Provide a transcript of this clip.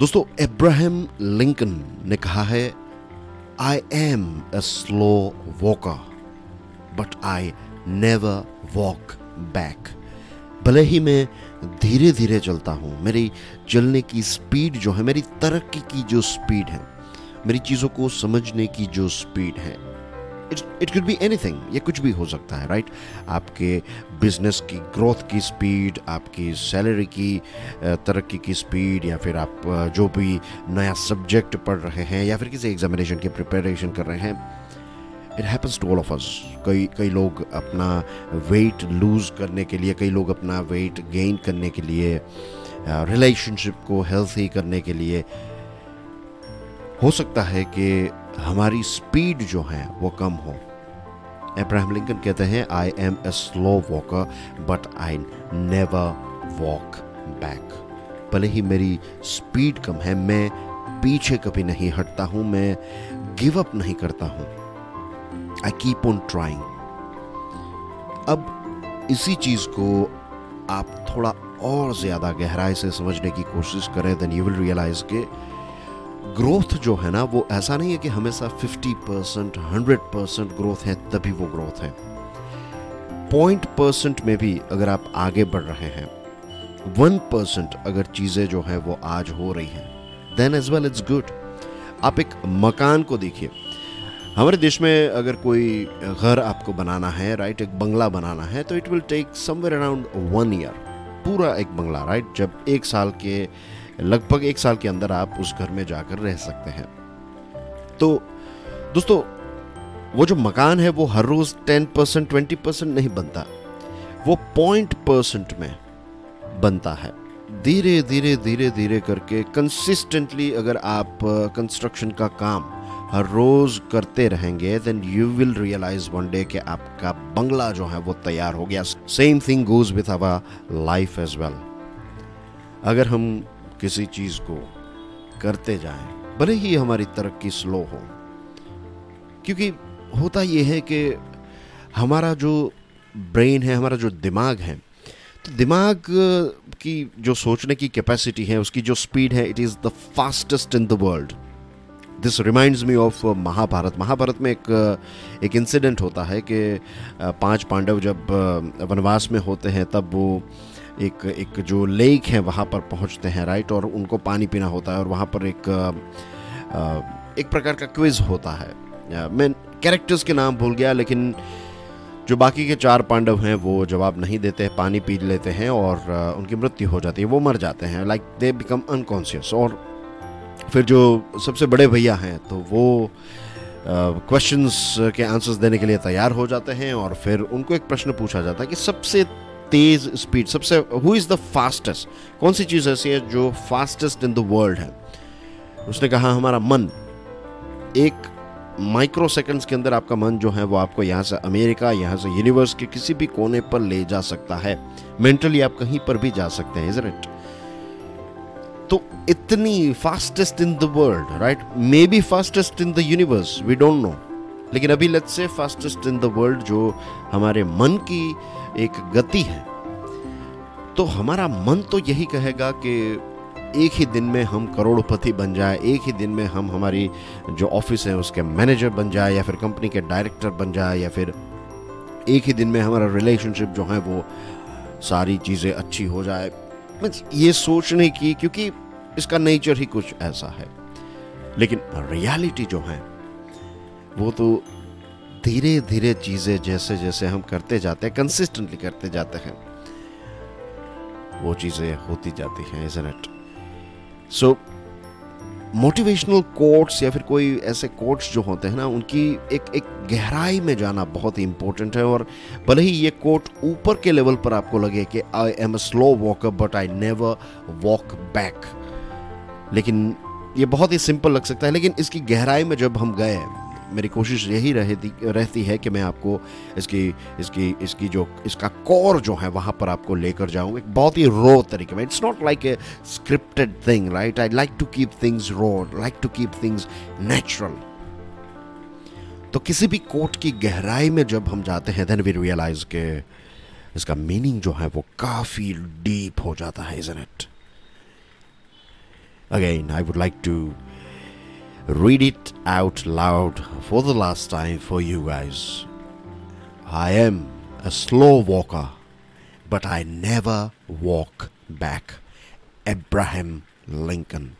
दोस्तों Abraham Lincoln ने कहा है I am a slow walker but I never walk back भले ही मैं धीरे धीरे चलता हूँ, मेरी चलने की स्पीड जो है, मेरी तरक्की की जो स्पीड है, मेरी चीज़ों को समझने की जो स्पीड है इट कुड बी एनीथिंग ये कुछ भी हो सकता है राइट? आपके बिज़नेस की ग्रोथ की स्पीड आपकी सैलरी की तरक्की की स्पीड या फिर आप जो भी नया सब्जेक्ट पढ़ रहे हैं, या फिर किसी एग्जामिनेशन की प्रिपरेशन कर रहे हैं it happens to all of us कई कई लोग अपना वेट लूज़ करने के लिए, कई लोग अपना वेट गेन करने के लिए रिलेशनशिप को हेल्थी करने के लिए, हो सकता है कि हमारी स्पीड जो है, वो कम हो। अब्राहम लिंकन कहते हैं I am a slow walker but I never walk back भले ही मेरी स्पीड कम है, मैं पीछे कभी नहीं हटता हूँ, मैं गिव अप नहीं करता हूँ। आई कीप ऑन ट्राइंग अब इसी चीज़ को आप थोड़ा और ज़्यादा गहराई से समझने की कोशिश करें देन यू विल रियलाइज़ के ग्रोथ जो है ना, वो ऐसा नहीं है कि हमेशा 50 परसेंट हंड्रेड परसेंट ग्रोथ है, तभी वो ग्रोथ है। पॉइंट परसेंट में भी अगर आप आगे बढ़ रहे हैं वन परसेंट अगर चीज़ें जो है वो आज हो रही हैं then as well it's good आप एक मकान को देखिए। हमारे देश में अगर कोई घर आपको बनाना है राइट एक बंगला बनाना है तो it will take somewhere around one year पूरा एक बंगला राइट जब एक साल के लगभग एक साल के अंदर आप उस घर में जाकर रह सकते हैं। तो दोस्तों, वो जो मकान है, वो हर रोज टेन परसेंट ट्वेंटी परसेंट नहीं बनता। वो पॉइंट परसेंट में बनता है। धीरे धीरे धीरे धीरे करके कंसिस्टेंटली अगर आप कंस्ट्रक्शन का काम हर रोज करते रहेंगे then you will realise one day कि आपका बंगला जो है, वो तैयार हो गया। Same thing goes with our life as well अगर हम किसी चीज़ को करते जाएँ, भले ही हमारी तरक्की स्लो हो। क्योंकि होता यह है कि हमारा जो ब्रेन है, हमारा जो दिमाग है तो दिमाग की जो सोचने की कैपेसिटी है, उसकी जो स्पीड है it is the fastest in the world this reminds me of Mahabharat. Mahabharat में एक एक इंसिडेंट होता है कि पाँच पांडव जब वनवास में होते हैं, तब वो एक एक जो लेक है, वहाँ पर पहुँचते हैं राइट और उनको पानी पीना होता है और वहाँ पर एक एक प्रकार का क्विज होता है। मैं कैरेक्टर्स के नाम भूल गया, लेकिन जो बाकी के चार पांडव हैं, वो जवाब नहीं देते पानी पी लेते हैं और उनकी मृत्यु हो जाती है, वो मर जाते हैं लाइक दे बिकम अनकॉन्शियस और फिर जो सबसे बड़े भैया हैं तो वो क्वेश्चंस के आंसर्स देने के लिए तैयार हो जाते हैं और फिर उनको एक प्रश्न पूछा जाता है कि सबसे तेज स्पीड सबसे हु इज़ द फास्टेस्ट कौन सी चीज़ ऐसी है जो फास्टेस्ट इन द वर्ल्ड है? उसने कहा, हमारा मन, एक माइक्रो सेकंड्स के अंदर आपका मन जो है, वो आपको यहाँ से अमेरिका यहाँ से यूनिवर्स के किसी भी कोने पर ले जा सकता है। मेंटली आप कहीं पर भी जा सकते हैं इट तो इतनी fastest in the world right maybe fastest in the universe we don't know लेकिन अभी let's say fastest in the world जो हमारे मन की एक गति है तो हमारा मन तो यही कहेगा कि एक ही दिन में हम करोड़पति बन जाए, एक ही दिन में हम हमारी जो ऑफ़िस है उसके मैनेजर बन जाए, या फिर कंपनी के डायरेक्टर बन जाए, या फिर एक ही दिन में हमारा रिलेशनशिप जो है वो सारी चीज़ें अच्छी हो जाए। मीन्स ये सोचने की, क्योंकि इसका नेचर ही कुछ ऐसा है। लेकिन रियलिटी जो है वो तो धीरे धीरे चीज़ें जैसे जैसे हम करते जाते हैं कंसिस्टेंटली करते जाते हैं, वो चीज़ें होती जाती हैं is it so motivational quotes या फिर कोई ऐसे कोट्स जो होते हैं ना, उनकी एक एक गहराई में जाना बहुत ही इंपॉर्टेंट है और भले ही ये कोट ऊपर के लेवल पर आपको लगे कि I am a slow walker but I never walk back लेकिन ये बहुत ही सिंपल लग सकता है, लेकिन इसकी गहराई में जब हम गए मेरी कोशिश यही रहती रहती है कि मैं आपको इसकी इसकी इसकी जो, इसका कोर जो है वहाँ पर आपको लेकर जाऊँ। एक बहुत ही रो तरीके में। It's not like a scripted thing right I like to keep things raw like to keep things natural तो किसी भी कोट की गहराई में जब हम जाते हैं देन वी रियलाइज़ के इसका मीनिंग जो है वो काफ़ी डीप हो जाता है इजन it again I would like to read it out loud for the last time for you guys. I am a slow walker, but I never walk back. Abraham Lincoln.